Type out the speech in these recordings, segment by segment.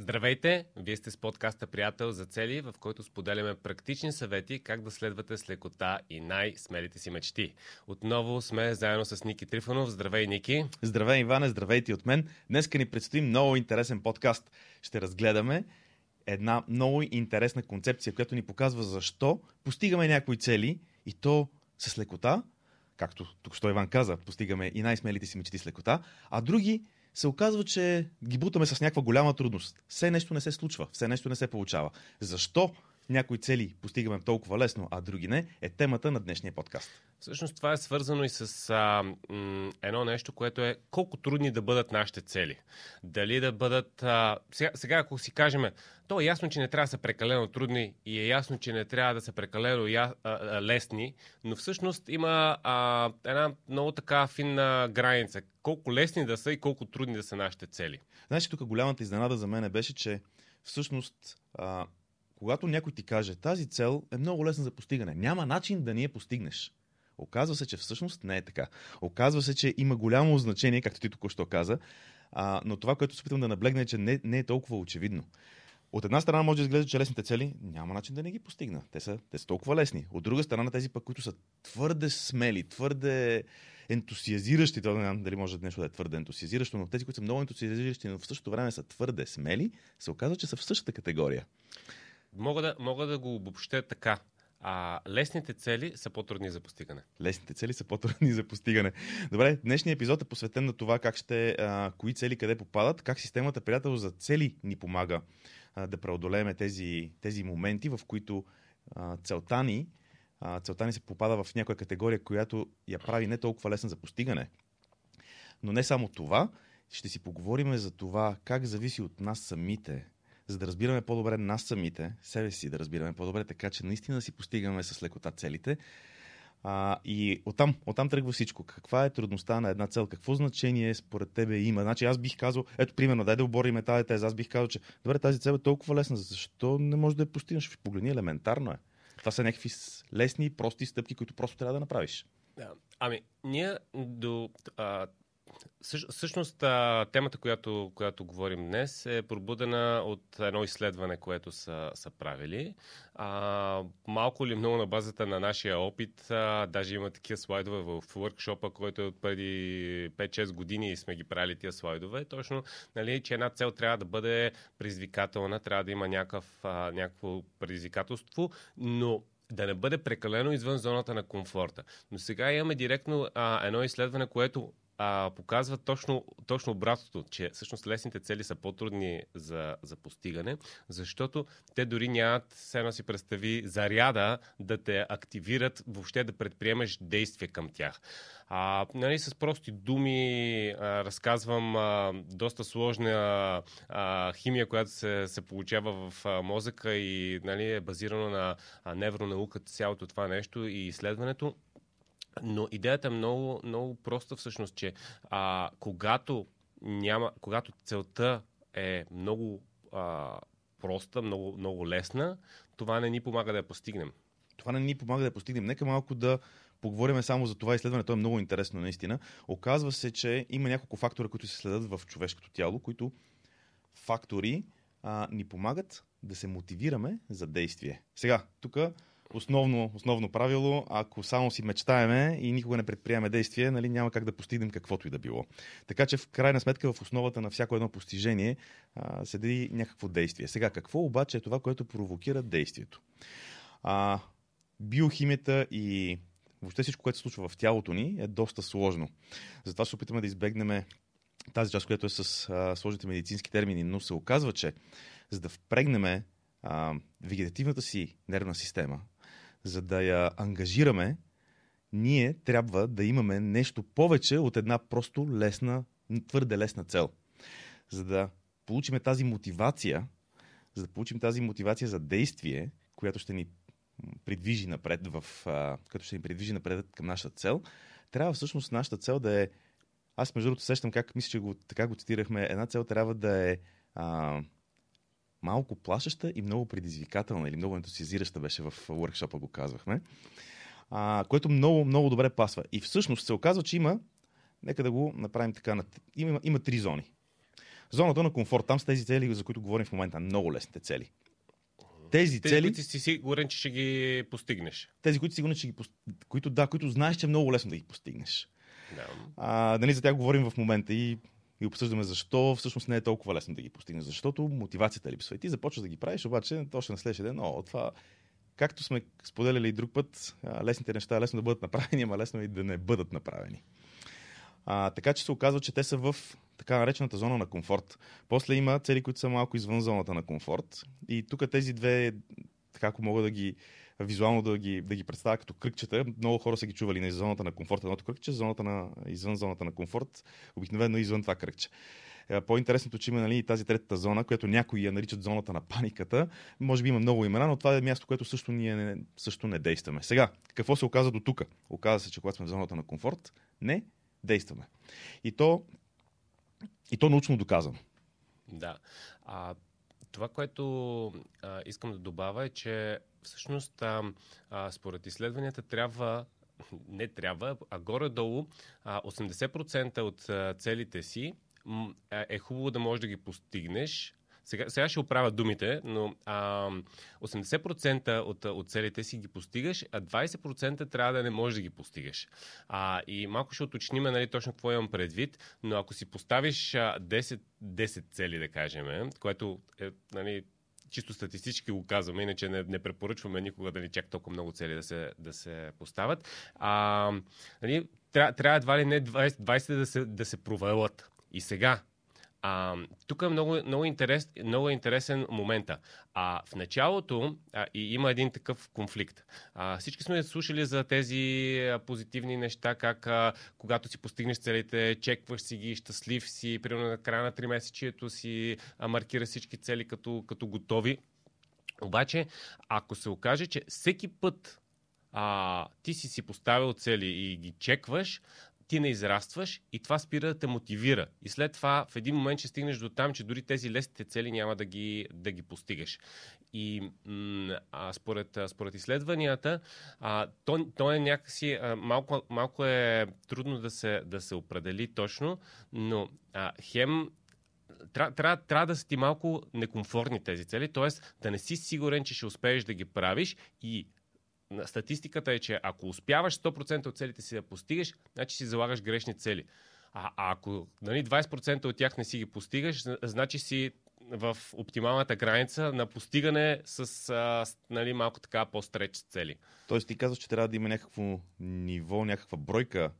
Здравейте! Вие сте с подкаста Приятел за цели, в който споделяме практични съвети как да следвате с лекота и най-смелите си мечти. Отново сме заедно с Ники Трифонов. Здравей, Ники! Здравей, Иване! Здравейте от мен! Днес ни предстои много интересен подкаст. Ще разгледаме една много интересна концепция, която ни показва защо постигаме някои цели и то с лекота, както тук що Иван каза, постигаме и най-смелите си мечти с лекота, а други се оказва, че ги бутаме с някаква голяма трудност. Все нещо не се случва, все нещо не се получава. Защо някои цели постигаме толкова лесно, а други не, е темата на днешния подкаст. Всъщност това е свързано и с а, м, едно нещо, което е колко трудни да бъдат нашите цели. Дали да бъдат... А, сега, сега, ако си кажем, то е ясно, че не трябва да са прекалено трудни и е ясно, че не трябва да са прекалено я, а, а, лесни, но всъщност има а, една много така финна граница. Колко лесни да са и колко трудни да са нашите цели. Знаеш, тук голямата изненада за мен беше, че всъщност а, когато някой ти каже, тази цел е много лесна за постигане, няма начин да ни я постигнеш. Оказва се, че всъщност не е така. Оказва се, че има голямо значение, както ти току-що каза, а, но това, което се опитвам да наблегна е, че не, не е толкова очевидно. От една страна може да изглежда, че лесните цели няма начин да не ги постигна. Те са, те са толкова лесни. От друга страна, тези пък, които са твърде смели, твърде ентусиазиращи, това не знам дали може нещо да е твърде ентусиазиращо, но тези, които са много ентусиазиращи, но в същото време са твърде смели, се оказва, че са в същата категория. Мога да, мога да го обобщя така. А лесните цели са по-трудни за постигане. Лесните цели са по-трудни за постигане. Добре, днешният епизод е посветен на това как ще, а, кои цели къде попадат, как системата приятел за цели ни помага а, да преодолеем тези, тези моменти, в които а, целта ни, а, целта ни се попада в някоя категория, която я прави не толкова лесна за постигане. Но не само това, ще си поговорим за това как зависи от нас самите за да разбираме по-добре нас самите, себе си да разбираме по-добре, така че наистина си постигаме с лекота целите. А, и оттам, оттам тръгва всичко. Каква е трудността на една цел? Какво значение според тебе има? Значи аз бих казал, ето примерно, дай да оборим тази теза. Аз бих казал, че добре, тази цел е толкова лесна. Защо не може да я постигнеш? Погледни, елементарно е. Това са някакви лесни, прости стъпки, които просто трябва да направиш. Да. Ами, ние до а, Всъщност, темата, която, която говорим днес, е пробудена от едно изследване, което са, са правили. А, малко или много на базата на нашия опит, а, даже има такива слайдове в workshop който е от преди 5-6 години и сме ги правили тия слайдове. Точно, нали, че една цел трябва да бъде предизвикателна, трябва да има някакъв, а, някакво предизвикателство, но да не бъде прекалено извън зоната на комфорта. Но сега имаме директно а, едно изследване, което а, показва точно, точно обратното, че всъщност лесните цели са по-трудни за, за постигане, защото те дори нямат, все си представи, заряда да те активират, въобще да предприемеш действия към тях. А, нали, с прости думи а, разказвам а, доста сложна а, химия, която се, се получава в а, мозъка и нали, е базирано на а, невронауката, цялото това нещо и изследването. Но идеята е много, много проста всъщност, че а, когато, няма, когато целта е много а, проста, много, много лесна, това не ни помага да я постигнем. Това не ни помага да я постигнем. Нека малко да поговорим само за това изследване. То е много интересно, наистина. Оказва се, че има няколко фактора, които се следят в човешкото тяло, които фактори а, ни помагат да се мотивираме за действие. Сега, тук основно, основно правило, ако само си мечтаеме и никога не предприемаме действие, нали, няма как да постигнем каквото и да било. Така че в крайна сметка в основата на всяко едно постижение а, седи някакво действие. Сега, какво обаче е това, което провокира действието? А, биохимията и въобще всичко, което се случва в тялото ни е доста сложно. Затова се опитаме да избегнем тази част, която е с а, сложните медицински термини, но се оказва, че за да впрегнем а, вегетативната си нервна система, за да я ангажираме, ние трябва да имаме нещо повече от една просто лесна, твърде лесна цел. За да получим тази мотивация, за да получим тази мотивация за действие, която ще ни придвижи напред, в, като ще ни придвижи напред към нашата цел, трябва всъщност нашата цел да е. Аз между другото сещам как мисля, че го, така го цитирахме. Една цел трябва да е а, малко плашеща и много предизвикателна или много ентусиазираща беше в workshop го казвахме, а, което много, много добре пасва. И всъщност се оказва, че има, нека да го направим така, има, има три зони. Зоната на комфорт, там са тези цели, за които говорим в момента, много лесните цели. Тези, Тези, цели, които си сигурен, че ще ги постигнеш. тези, които сигурно, че ги, пос- които, да, които знаеш, че е много лесно да ги постигнеш. Да. А, нали, за тях говорим в момента и, и обсъждаме защо всъщност не е толкова лесно да ги постигнеш. Защото мотивацията липсва. И ти започваш да ги правиш, обаче точно на следващия ден, о, това, както сме споделяли и друг път, лесните неща е лесно да бъдат направени, ама лесно е и да не бъдат направени. А, така че се оказва, че те са в така наречената зона на комфорт. После има цели, които са малко извън зоната на комфорт. И тук тези две, така ако мога да ги визуално да ги, да ги представя като кръгчета. Много хора са ги чували на зоната на комфорт едното кръгче, зоната на, извън зоната на комфорт, обикновено извън това кръгче. Е, По-интересното, че има нали, тази третата зона, която някои я наричат зоната на паниката. Може би има много имена, но това е място, което също ние не, също не действаме. Сега, какво се оказа до тук? Оказа се, че когато сме в зоната на комфорт, не действаме. И то, и то научно доказано. Да. А, това, което а, искам да добавя е, че всъщност а, а, според изследванията трябва не трябва, а горе-долу а, 80% от целите си е хубаво да можеш да ги постигнеш. Сега, сега ще оправя думите, но а, 80% от, от целите си ги постигаш, а 20% трябва да не можеш да ги постигаш. А, и малко ще уточним нали, точно какво имам предвид, но ако си поставиш а, 10, 10 цели, да кажем, което е нали, чисто статистически го казваме, иначе не, не препоръчваме никога да ни чак толкова много цели да се, да се поставят. А, нали, трябва, трябва едва ли не 20, 20 да, се, да се провалят. И сега, а, тук е много, много, интерес, много интересен момента. А, в началото а, и има един такъв конфликт. А, всички сме слушали за тези а, позитивни неща, как а, когато си постигнеш целите, чекваш си ги, щастлив си, примерно на края на 3 месечието си а, маркираш всички цели като, като готови. Обаче, ако се окаже, че всеки път а, ти си си поставил цели и ги чекваш, ти не израстваш и това спира да те мотивира. И след това в един момент ще стигнеш до там, че дори тези лесните цели няма да ги, да ги постигаш. И а, според, според изследванията, а, то, то е някакси а, малко, малко е трудно да се, да се определи точно, но а, хем трябва, трябва, трябва да са ти малко некомфортни тези цели, т.е. да не си сигурен, че ще успееш да ги правиш и статистиката е, че ако успяваш 100% от целите си да постигаш, значи си залагаш грешни цели. А, а ако нали, 20% от тях не си ги постигаш, зна- значи си в оптималната граница на постигане с а, нали, малко така по-стреч цели. Тоест ти казваш, че трябва да има някакво ниво, някаква бройка,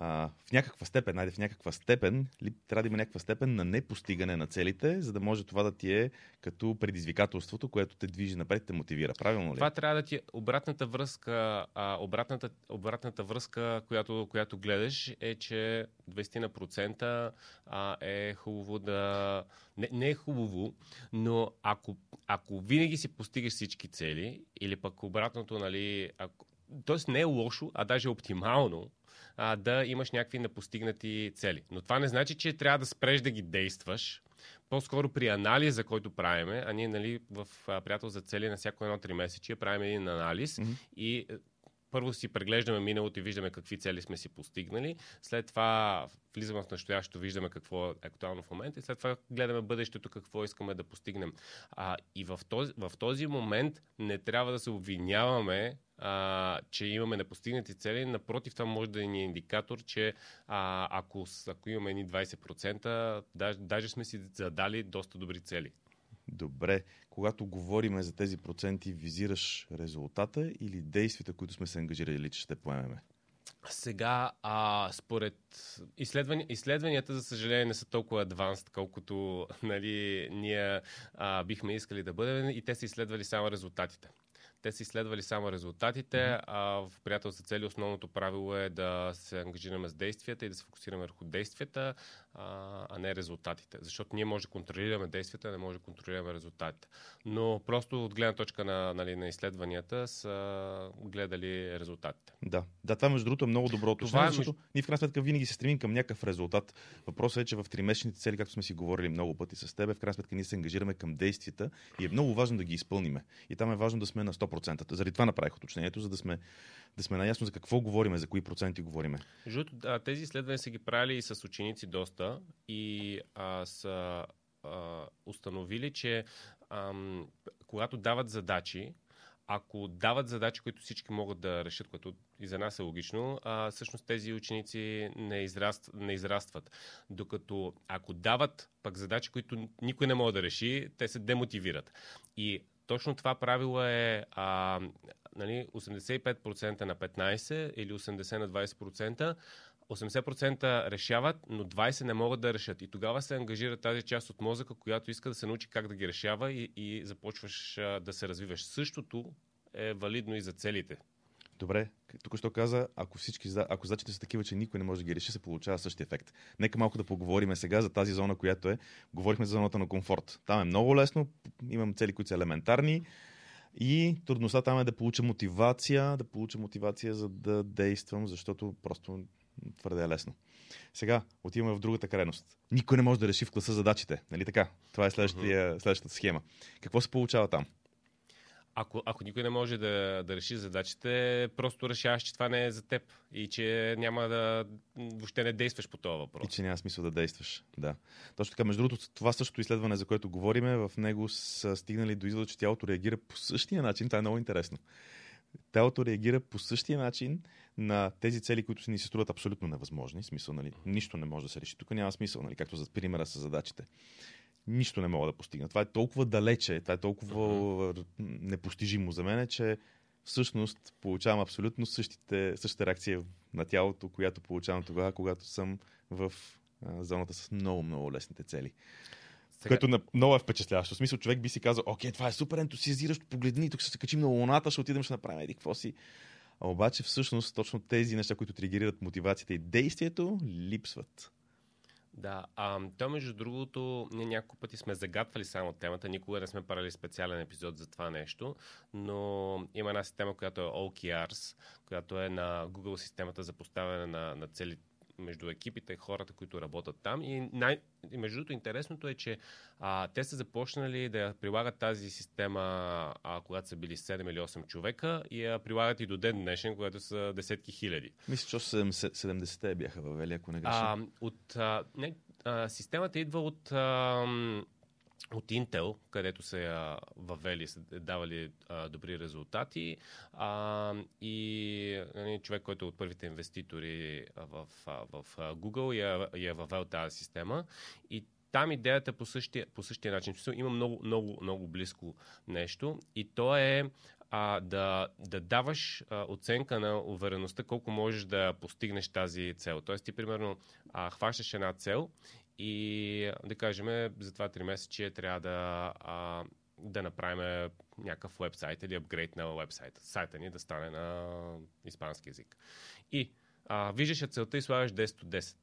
а, в някаква степен, найде в някаква степен, ли, трябва да има някаква степен на непостигане на целите, за да може това да ти е като предизвикателството, което те движи напред те мотивира. Правилно ли? Това трябва да ти е обратната връзка, а, обратната, обратната връзка, която, която гледаш, е, че 20% а, е хубаво да. Не, не е хубаво, но ако, ако винаги си постигаш всички цели, или пък обратното, нали. Ако, Тоест не е лошо, а даже оптимално а, да имаш някакви непостигнати цели. Но това не значи, че трябва да спреш да ги действаш. По-скоро при анализа, който правиме, а ние нали, в а, приятел за цели на всяко едно три месече правим един анализ Мгм. и първо си преглеждаме миналото и виждаме какви цели сме си постигнали. След това влизаме в настоящето, виждаме какво е актуално в момента и след това гледаме бъдещето, какво искаме да постигнем. А, и в този, в този момент не трябва да се обвиняваме, а, че имаме непостигнати цели. Напротив, това може да ни е индикатор, че а, ако, ако имаме едни 20%, даже, даже сме си задали доста добри цели. Добре. Когато говорим за тези проценти, визираш резултата или действията, които сме се ангажирали, че ще поемеме? Сега, а, според изследвания, изследванията, за съжаление, не са толкова адванст, колкото нали, ние а, бихме искали да бъдем и те са изследвали само резултатите. Те са изследвали само резултатите, а в приятел за цели основното правило е да се ангажираме с действията и да се фокусираме върху действията, а, а не резултатите. Защото ние може да контролираме действията, не може да контролираме резултатите. Но просто от гледна точка на, нали, на изследванията са гледали резултатите. Да. Да, това между другото е много добро Това уточнение, е защото ние в крайна сметка винаги се стремим към някакъв резултат. Въпросът е, че в тримесечните цели, както сме си говорили много пъти с теб, в крайна сметка ние се ангажираме към действията и е много важно да ги изпълниме. И там е важно да сме на 100%. Заради това направих уточнението, за да сме, да сме наясно за какво говориме, за кои проценти говориме. Жуто, да, тези изследвания са ги правили и с ученици доста и а, са а, установили, че ам, когато дават задачи, ако дават задачи, които всички могат да решат, което и за нас е логично, а, всъщност тези ученици не, израст, не израстват. Докато ако дават пък задачи, които никой не може да реши, те се демотивират. И точно това правило е а, нали, 85% на 15% или 80% на 20%. 80% решават, но 20% не могат да решат. И тогава се ангажира тази част от мозъка, която иска да се научи как да ги решава и, и започваш а, да се развиваш. Същото е валидно и за целите. Добре, тук що каза, ако всички, ако задачите са такива, че никой не може да ги реши, се получава същия ефект. Нека малко да поговорим сега за тази зона, която е. Говорихме за зоната на комфорт. Там е много лесно, имам цели, които са елементарни. И трудността там е да получа мотивация, да получа мотивация за да действам, защото просто твърде е лесно. Сега отиваме в другата крайност. Никой не може да реши в класа задачите. Нали така? Това е следващата схема. Какво се получава там? Ако, ако никой не може да, да реши задачите, просто решаваш, че това не е за теб и че няма да въобще не действаш по този въпрос. И че няма смисъл да действаш. Да. Точно така. Между другото, това същото изследване, за което говориме, в него са стигнали до извода, че тялото реагира по същия начин. Това е много интересно. Тялото реагира по същия начин на тези цели, които ни се струват абсолютно невъзможни. Смисъл, нали? Нищо не може да се реши. Тук няма смисъл, нали? както за примера с задачите нищо не мога да постигна. Това е толкова далече, това е толкова непостижимо за мен, че всъщност получавам абсолютно същите, същата реакция на тялото, която получавам тогава, когато съм в зоната с много, много лесните цели. Сега... Което много е впечатляващо. В смисъл, човек би си казал, окей, това е супер ентусиазиращо, погледни, тук ще се качим на луната, ще отидем, ще направим еди какво си. А обаче всъщност точно тези неща, които тригират мотивацията и действието, липсват. Да, а, то между другото, ние няколко пъти сме загатвали само темата, никога не сме правили специален епизод за това нещо, но има една система, която е OKRs, която е на Google системата за поставяне на, на цели между екипите, хората, които работят там. И, най- и между другото, интересното е, че а, те са започнали да прилагат тази система, а, когато са били 7 или 8 човека и я прилагат и до ден днешен, когато са десетки хиляди. Мисля, че 70-те бяха въвели, ако не греша. от, а, не, а, системата идва от... А, от Intel, където са я въвели, са давали а, добри резултати а, и нали, човек, който е от първите инвеститори в, в, в Google я, я въвел тази система и там идеята по същия, по същия начин. Има много, много, много близко нещо и то е а, да, да даваш а, оценка на увереността колко можеш да постигнеш тази цел. Тоест ти, примерно, а, хващаш една цел и да кажем, за това 3 месече трябва да, а, да направим някакъв вебсайт или апгрейд на вебсайта. Сайта ни да стане на испански язик. И а, виждаш целта и слагаш 10 от 10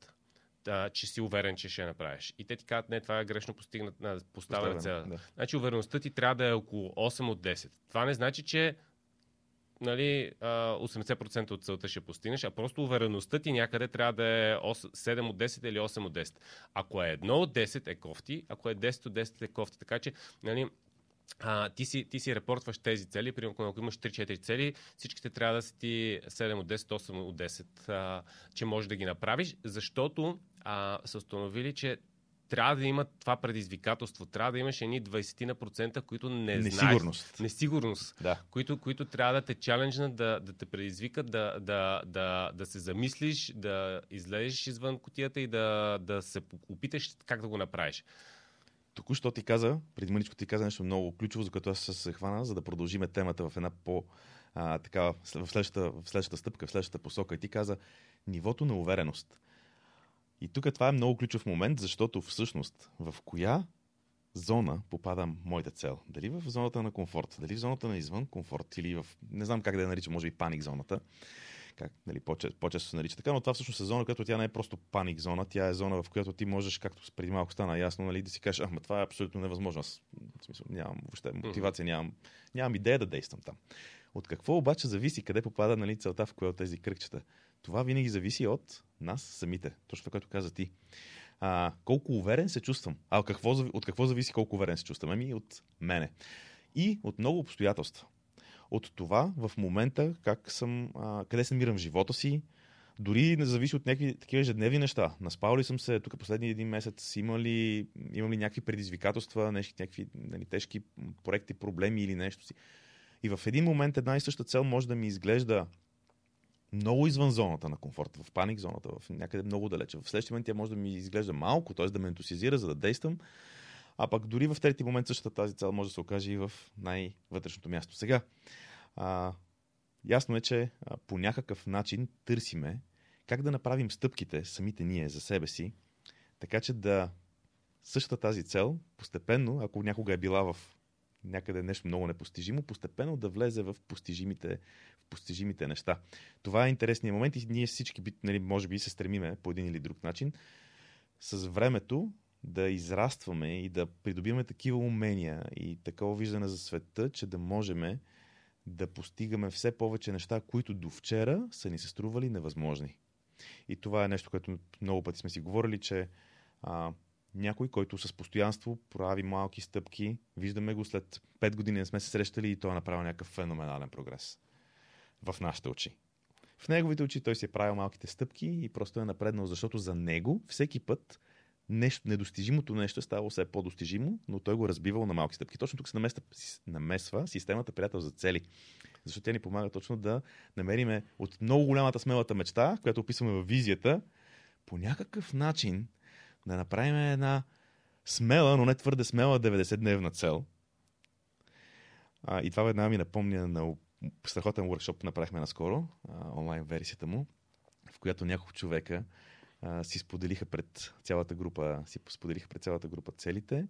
да, че си уверен, че ще я направиш. И те ти казват, не, това е грешно постигнат, на поставена цел. Да. Значи увереността ти трябва да е около 8 от 10. Това не значи, че нали, 80% от целта ще постигнеш, а просто увереността ти някъде трябва да е 7 от 10 или 8 от 10. Ако е 1 от 10 е кофти, ако е 10 от 10 е кофти. Така че, нали, а, ти, си, ти си репортваш тези цели, примерно ако имаш 3-4 цели, всичките трябва да са ти 7 от 10, 8 от 10, а, че можеш да ги направиш, защото а, са установили, че трябва да има това предизвикателство. Трябва да имаш едни 20%, които не Несигурност. знаеш. Несигурност. Да. Които, които трябва да те чаленджнат, да, да те предизвикат, да, да, да, да се замислиш, да излезеш извън котията и да, да се опиташ как да го направиш. Току-що ти каза, преди мъничко ти каза нещо много ключово, за което аз се хвана, за да продължиме темата в една по- а, така, в следващата, в следващата стъпка, в следващата посока. И ти каза нивото на увереност. И тук това е много ключов момент, защото всъщност в коя зона попада моята цел? Дали в зоната на комфорт, дали в зоната на извън комфорт или в, не знам как да я наричам, може и паник зоната, как, нали, по-често, по-често се нарича така, но това всъщност е зона, която тя не е просто паник зона, тя е зона, в която ти можеш, както преди малко стана ясно, нали, да си кажеш, ама това е абсолютно невъзможно. Аз, в смисъл, нямам въобще мотивация, нямам, нямам идея да действам там. От какво обаче зависи къде попада нали, целта в коя от тези кръгчета? Това винаги зависи от нас самите. Точно това, което каза ти. А, колко уверен се чувствам. А от какво, от какво зависи колко уверен се чувствам? Ами от мене. И от много обстоятелства. от това в момента как съм, а, къде се намирам в живота си, дори не зависи от някакви такива ежедневни неща. Наспал ли съм се тук последния един месец, има ли, имам ли някакви предизвикателства, някакви нали, тежки проекти, проблеми или нещо си. И в един момент една и съща цел може да ми изглежда много извън зоната на комфорта, в паник зоната, в някъде много далече. В следващия момент тя може да ми изглежда малко, т.е. да ме ентусизира, за да действам. А пък дори в трети момент същата тази цел може да се окаже и в най-вътрешното място. Сега, а, ясно е, че а, по някакъв начин търсиме как да направим стъпките самите ние за себе си, така че да същата тази цел постепенно, ако някога е била в някъде нещо много непостижимо, постепенно да влезе в постижимите, постижимите неща. Това е интересният момент и ние всички, нали, може би, се стремиме по един или друг начин с времето да израстваме и да придобиваме такива умения и такова виждане за света, че да можем да постигаме все повече неща, които до вчера са ни се стрували невъзможни. И това е нещо, което много пъти сме си говорили, че а, някой, който с постоянство прави малки стъпки, виждаме го след 5 години не сме се срещали и той е направил някакъв феноменален прогрес в нашите очи. В неговите очи той си е правил малките стъпки и просто е напреднал, защото за него всеки път нещо, недостижимото нещо е ставало все по-достижимо, но той го разбивал на малки стъпки. Точно тук се намества, намесва системата приятел за цели. Защото тя ни помага точно да намериме от много голямата смелата мечта, която описваме във визията, по някакъв начин да направим една смела, но не твърде смела 90-дневна цел. А, и това веднага ми напомня на страхотен workshop направихме наскоро, а, онлайн версията му, в която няколко човека а, си споделиха пред цялата група, си споделиха пред цялата група целите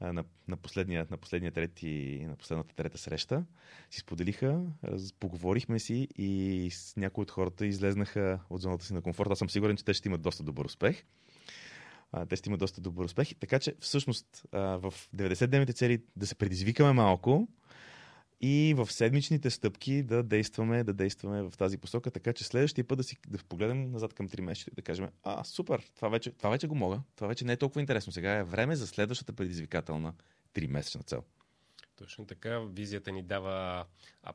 а, на, на, последния, на последния трети, на последната трета среща. Си споделиха, раз, поговорихме си и с някои от хората излезнаха от зоната си на комфорт. Аз съм сигурен, че те ще имат доста добър успех а, те ще имат доста добър успех. Така че всъщност а, в 90-дневните цели да се предизвикаме малко и в седмичните стъпки да действаме, да действаме в тази посока, така че следващия път да си да погледнем назад към 3 месеца и да кажем, а, супер, това вече, това вече го мога, това вече не е толкова интересно. Сега е време за следващата предизвикателна 3-месечна цел. Точно така, визията ни дава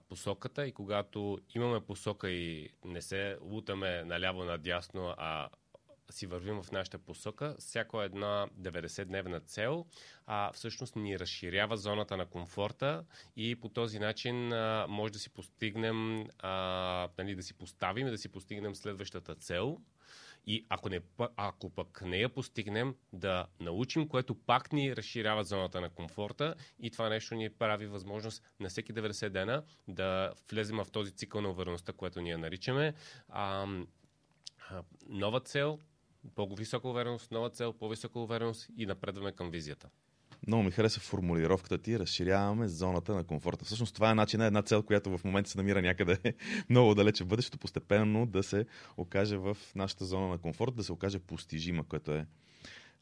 посоката и когато имаме посока и не се лутаме наляво-надясно, а си вървим в нашата посока, всяко една 90-дневна цел а, всъщност ни разширява зоната на комфорта и по този начин а, може да си постигнем, а, нали, да си поставим и да си постигнем следващата цел. И ако, не, ако пък не я постигнем, да научим, което пак ни разширява зоната на комфорта и това нещо ни прави възможност на всеки 90 дена да влезем в този цикъл на увереността, което ние наричаме. А, нова цел, по-висока увереност, нова цел, по-висока увереност и напредваме към визията. Много ми хареса формулировката ти, разширяваме зоната на комфорта. Всъщност това е начин една цел, която в момента се намира някъде много далече в бъдещето, постепенно да се окаже в нашата зона на комфорт, да се окаже постижима, което е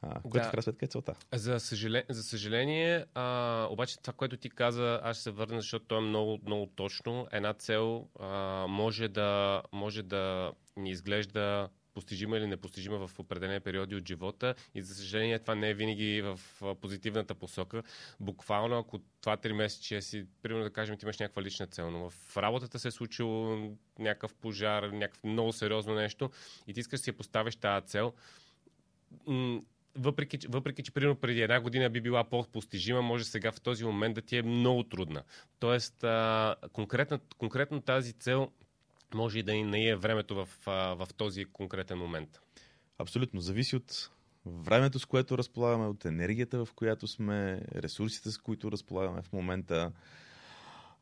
а, което да. в крайна сметка е целта. За, съжаление, за съжаление а, обаче това, което ти каза, аз ще се върна, защото то е много, много точно. Една цел а, може, да, може да ни изглежда постижима или непостижима в определени периоди от живота и за съжаление това не е винаги в позитивната посока. Буквално ако това три месече си, примерно да кажем, ти имаш някаква лична цел, но в работата се е случило някакъв пожар, някакво много сериозно нещо и ти искаш да си поставиш тази цел, въпреки, въпреки, че примерно преди една година би била по-постижима, може сега в този момент да ти е много трудна. Тоест, конкретно, конкретно тази цел може и да не е времето в, в този конкретен момент. Абсолютно. Зависи от времето, с което разполагаме, от енергията, в която сме, ресурсите, с които разполагаме в момента.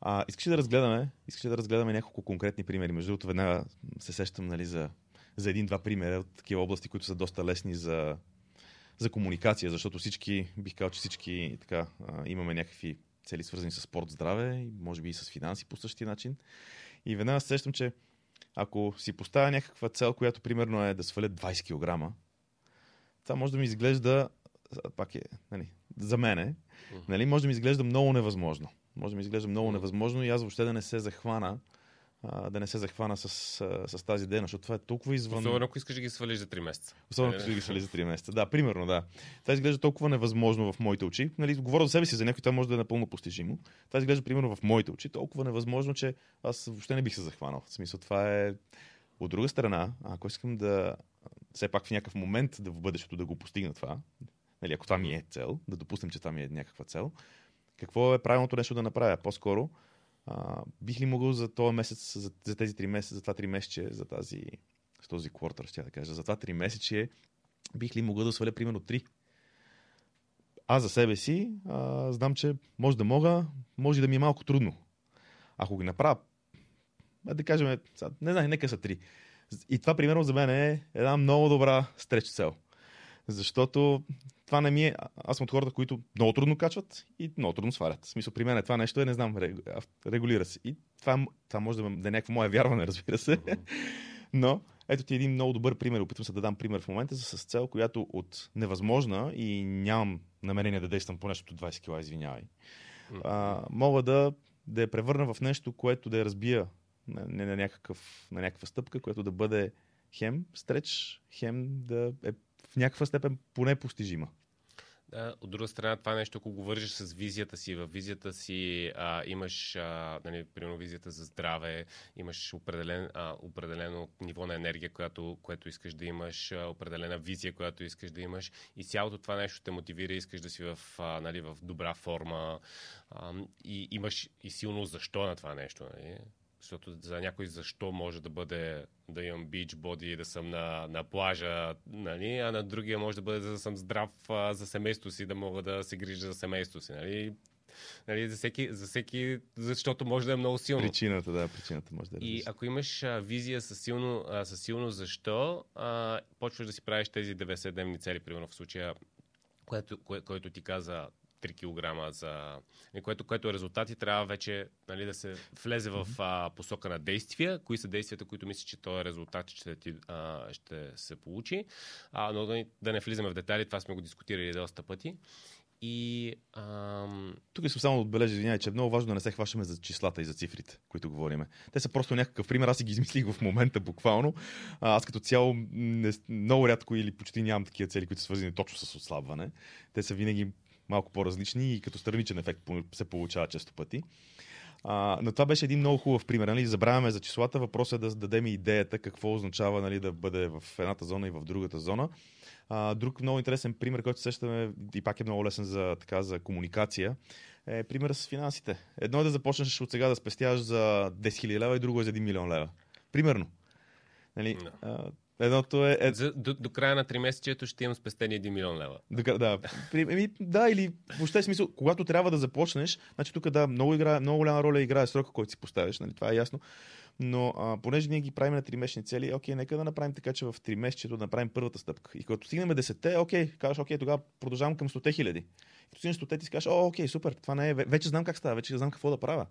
А, искаш да разгледаме, искаш да разгледаме няколко конкретни примери. Между другото, веднага се сещам нали, за, за един-два примера от такива области, които са доста лесни за, за комуникация, защото всички, бих казал, че всички така, имаме някакви цели свързани с спорт, здраве и може би и с финанси по същия начин. И веднага се сещам, че ако си поставя някаква цел, която примерно е да сваля 20 кг, това може да ми изглежда, пак е, нали, за мене, нали, може да ми изглежда много невъзможно. Може да ми изглежда много невъзможно и аз въобще да не се захвана а, да не се захвана с, с, тази дена, защото това е толкова извън... Особено ако искаш да ги свалиш за 3 месеца. Особено ако искаш да ги свалиш за 3 месеца. Да, примерно, да. Това изглежда толкова невъзможно в моите очи. Нали, говоря за себе си, за някой това може да е напълно постижимо. Това изглежда примерно в моите очи толкова невъзможно, че аз въобще не бих се захванал. В смисъл, това е... От друга страна, ако искам да все пак в някакъв момент да в бъдещето да го постигна това, нали, ако това ми е цел, да допуснем, че това ми е някаква цел, какво е правилното нещо да направя? По-скоро, а, бих ли могъл за този месец, за, за тези три месеца, за това три месече, за тази, с този квартал, ще да кажа, за това три месече, бих ли могъл да сваля примерно три? Аз за себе си а, знам, че може да мога, може да ми е малко трудно. Ако ги направя, да кажем, не знам, нека са три. И това, примерно, за мен е една много добра стреч цел. Защото това не ми е... Аз съм от хората, които много трудно качват и много трудно свалят. В смисъл, при мен е това нещо е, не знам, регулира се. И това, това може да, да е някакво мое вярване, разбира се. Но ето ти един много добър пример. Опитвам се да дам пример в момента с цел, която от невъзможна и нямам намерение да действам по нещо от 20 кг, извинявай. А, мога да, да я превърна в нещо, което да я разбия на, на, на, някакъв, на някаква стъпка, което да бъде хем стреч, хем да е в някаква степен поне постижима. Да, от друга страна, това нещо, ако го вържиш с визията си, в визията си а, имаш, а, нали, примерно, визията за здраве, имаш определен, а, определено ниво на енергия, която, което искаш да имаш, а, определена визия, която искаш да имаш и цялото това нещо те мотивира, искаш да си в, а, нали, в добра форма а, и имаш и силно защо на това нещо. Нали? Защото за някой защо може да бъде да имам бич боди да съм на, на плажа, нали? а на другия може да бъде да съм здрав а, за семейството си, да мога да се грижа за семейството си. Нали? Нали, за, всеки, за всеки, защото може да е много силно. Причината, да, причината може да е. И ако имаш а, визия със силно, а, със силно защо, а, почваш да си правиш тези 90-дневни цели, примерно в случая, което, кое, който ти каза 3 кг за... Което, което резултати трябва вече нали, да се влезе в а, посока на действия. Кои са действията, които мислиш, че този резултат ще, ти, а, ще се получи. А, но да, да не влизаме в детайли, това сме го дискутирали доста пъти. И, ам... Тук искам само да отбележа, извинявай, че е много важно да не се хващаме за числата и за цифрите, които говориме. Те са просто някакъв пример, аз си ги измислих в момента буквално. Аз като цяло не, много рядко или почти нямам такива цели, които са свързани точно с отслабване. Те са винаги малко по-различни и като страничен ефект се получава често пъти. А, но това беше един много хубав пример. Нали? Забравяме за числата. Въпросът е да дадем идеята какво означава нали, да бъде в едната зона и в другата зона. А, друг много интересен пример, който сещаме и пак е много лесен за, така, за комуникация, е пример с финансите. Едно е да започнеш от сега да спестяваш за 10 000 лева и друго е за 1 милион лева. Примерно. Нали, no. Едното е... е... За, до, до края на 3 месечето ще имам спестени 1 милион лева. Да, да. Еми, да, или въобще смисъл, когато трябва да започнеш, значи тук да, много, играе, много голяма роля играе срока, който си поставяш, нали, това е ясно. Но а, понеже ние ги правим на 3 месечни цели, окей, нека да направим така, че в 3 месечето да направим първата стъпка. И когато стигнем 10-те, окей, кажеш, окей, тогава продължавам към 100 хиляди. Като стигнеш 100 ти си кажеш, о, окей, супер, това не е, вече знам как става, вече знам какво да правя.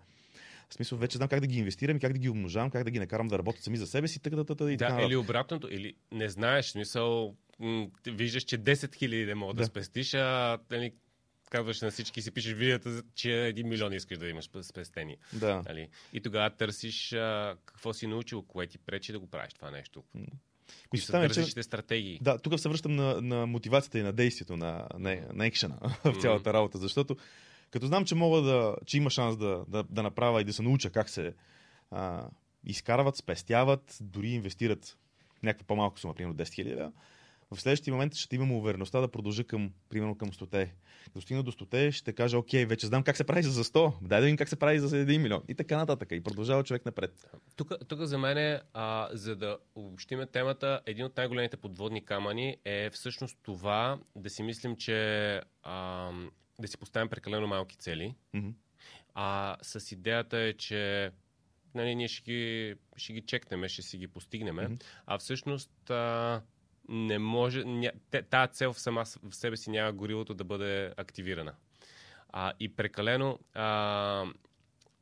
В смисъл, вече знам как да ги инвестирам, как да ги умножавам, как да ги накарам да работят сами за себе си, така, така, и. Да, или обратното, или не знаеш, смисъл, виждаш, че 10 хиляди не мога да. да спестиш, а нали, казваш на всички си пишеш видеята, че 1 милион искаш да имаш спестени. Да. Нали? И тогава търсиш а, какво си научил, кое ти пречи да го правиш това нещо. Кои са различните стратегии. Да, тук се връщам на, на мотивацията и на действието, на, на, на екшена в цялата работа, защото като знам, че мога да, че има шанс да, да, да направя и да се науча как се а, изкарват, спестяват, дори инвестират някаква по-малка сума, примерно 10 000 в следващия момент ще имам увереността да продължа към, примерно към 100. Като стигна до 100, ще кажа, окей, вече знам как се прави за 100, дай да видим как се прави за 1 милион. И така нататък. И продължава човек напред. Тук, тук за мен, е, а, за да обобщиме темата, един от най-големите подводни камъни е всъщност това да си мислим, че а, да си поставим прекалено малки цели. Mm-hmm. А с идеята е, че нали, ние ще ги, ще ги чекнем, ще си ги постигнем. Mm-hmm. А всъщност а, не може. Ня, тази цел в, сама, в себе си няма горилото да бъде активирана. А, и прекалено. А,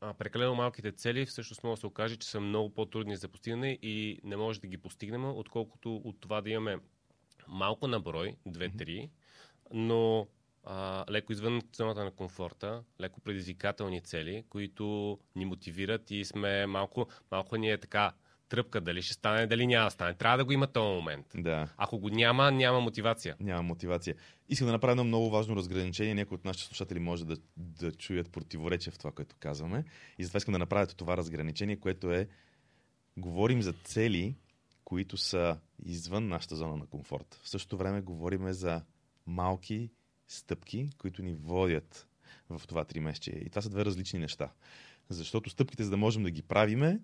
а, прекалено малките цели всъщност може да се окаже, че са много по-трудни за постигане и не може да ги постигнем, отколкото от това да имаме малко на брой, 2-3, mm-hmm. но а, леко извън зоната на комфорта, леко предизвикателни цели, които ни мотивират и сме малко, малко ни е така тръпка, дали ще стане, дали няма да стане. Трябва да го има този момент. Да. Ако го няма, няма мотивация. Няма мотивация. Искам да направя едно много важно разграничение. Някои от нашите слушатели може да, да чуят противоречие в това, което казваме. И затова искам да направя това разграничение, което е говорим за цели, които са извън нашата зона на комфорт. В същото време говорим за малки стъпки, които ни водят в това три месече. И това са две различни неща. Защото стъпките, за да можем да ги правиме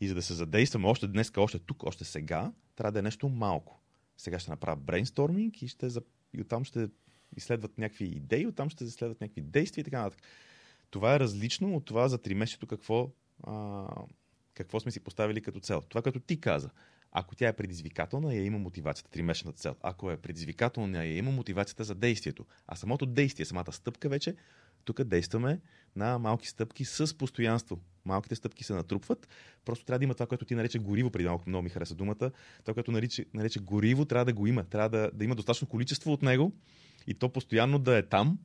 и за да се задействаме още днес, още тук, още сега, трябва да е нещо малко. Сега ще направя брейнсторминг и, ще, и оттам ще изследват някакви идеи, оттам ще изследват някакви действия и така нататък. Това е различно от това за три месеца какво, а, какво сме си поставили като цел. Това, като ти каза. Ако тя е предизвикателна, я има мотивацията, тримесечната цел. Ако е предизвикателна, я има мотивацията за действието. А самото действие, самата стъпка вече, тук действаме на малки стъпки с постоянство. Малките стъпки се натрупват. Просто трябва да има това, което ти нарече гориво, преди малко много ми хареса думата. Това, което нарича, нарече гориво, трябва да го има. Трябва да, да има достатъчно количество от него и то постоянно да е там,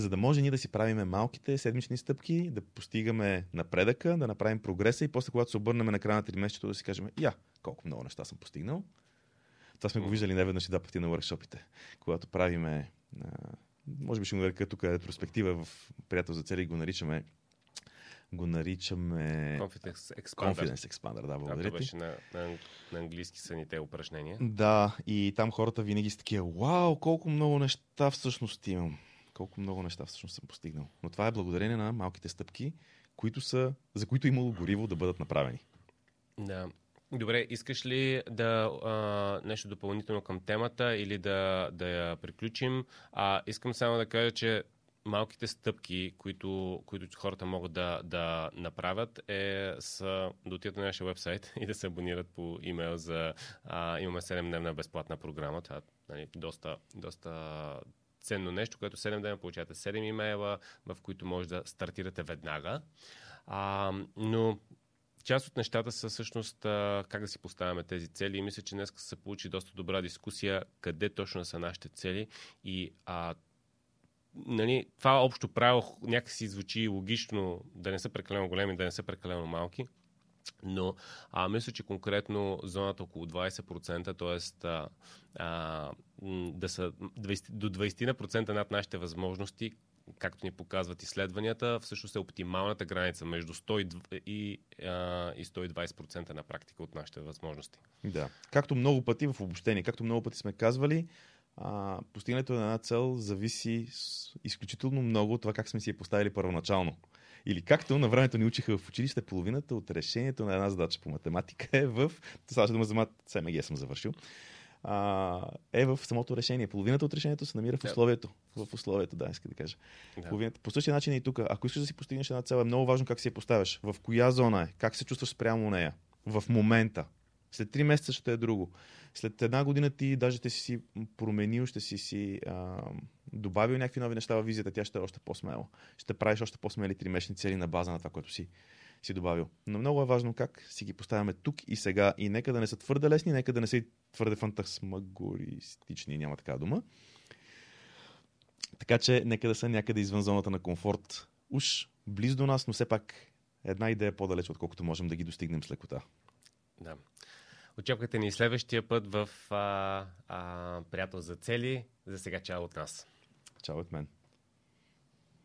за да може ние да си правиме малките седмични стъпки, да постигаме напредъка, да направим прогреса и после, когато се обърнем на края на 3 месеца, да си кажем, я, колко много неща съм постигнал. Това сме го виждали не веднъж и два пъти на въркшопите, когато правиме, а, може би ще го нарека тук ретроспектива в приятел за цели го наричаме го наричаме Confidence Expander. Confidence Expander, да, благодаря ти. беше на, на, на английски са ни те упражнения. Да, и там хората винаги са такива, вау, колко много неща всъщност имам. Колко много неща всъщност съм постигнал. Но това е благодарение на малките стъпки, които са, за които е имало гориво да бъдат направени. Да. Добре, искаш ли да а, нещо допълнително към темата или да, да я приключим? А, искам само да кажа, че малките стъпки, които, които хората могат да, да направят, е са да отидат на нашия вебсайт и да се абонират по имейл за... А, имаме 7-дневна безплатна програма. Това нали, доста, доста ценно нещо, което 7 дена получавате 7 имейла, в които може да стартирате веднага. А, но част от нещата са всъщност как да си поставяме тези цели и мисля, че днес се получи доста добра дискусия къде точно са нашите цели и а, нали, това общо правило някакси звучи логично да не са прекалено големи, да не са прекалено малки. Но а, мисля, че конкретно зоната около 20%, т.е. Да са 20, до 20% над нашите възможности, както ни показват изследванията, всъщност е оптималната граница между 100 и, а, и 120% на практика от нашите възможности. Да. Както много пъти в обобщение, както много пъти сме казвали, а, постигането на една цел зависи изключително много от това как сме си я поставили първоначално. Или както на времето ни учиха в училище, половината от решението на една задача по математика е в... Това ще дума за мат... СМГ съм завършил. А, е в самото решение. Половината от решението се намира в условието. В условието, да, иска да кажа. Да. Половината. По същия начин е и тук. Ако искаш да си постигнеш една цел, е много важно как си я поставяш. В коя зона е? Как се чувстваш спрямо нея? В момента. След три месеца ще е друго. След една година ти даже ще си си променил, ще си си а, добавил някакви нови неща в визията, тя ще е още по-смела. Ще правиш още по-смели тримесечни цели на база на това, което си си добавил. Но много е важно как си ги поставяме тук и сега. И нека да не са твърде лесни, нека да не са твърде фантасмагористични, няма така дума. Така че нека да са някъде извън зоната на комфорт. Уж близо до нас, но все пак една идея по-далеч, отколкото можем да ги достигнем с лекота. Да. Очаквайте ни следващия път в а, а, Приятел за цели. За сега чао от нас. Чао от мен.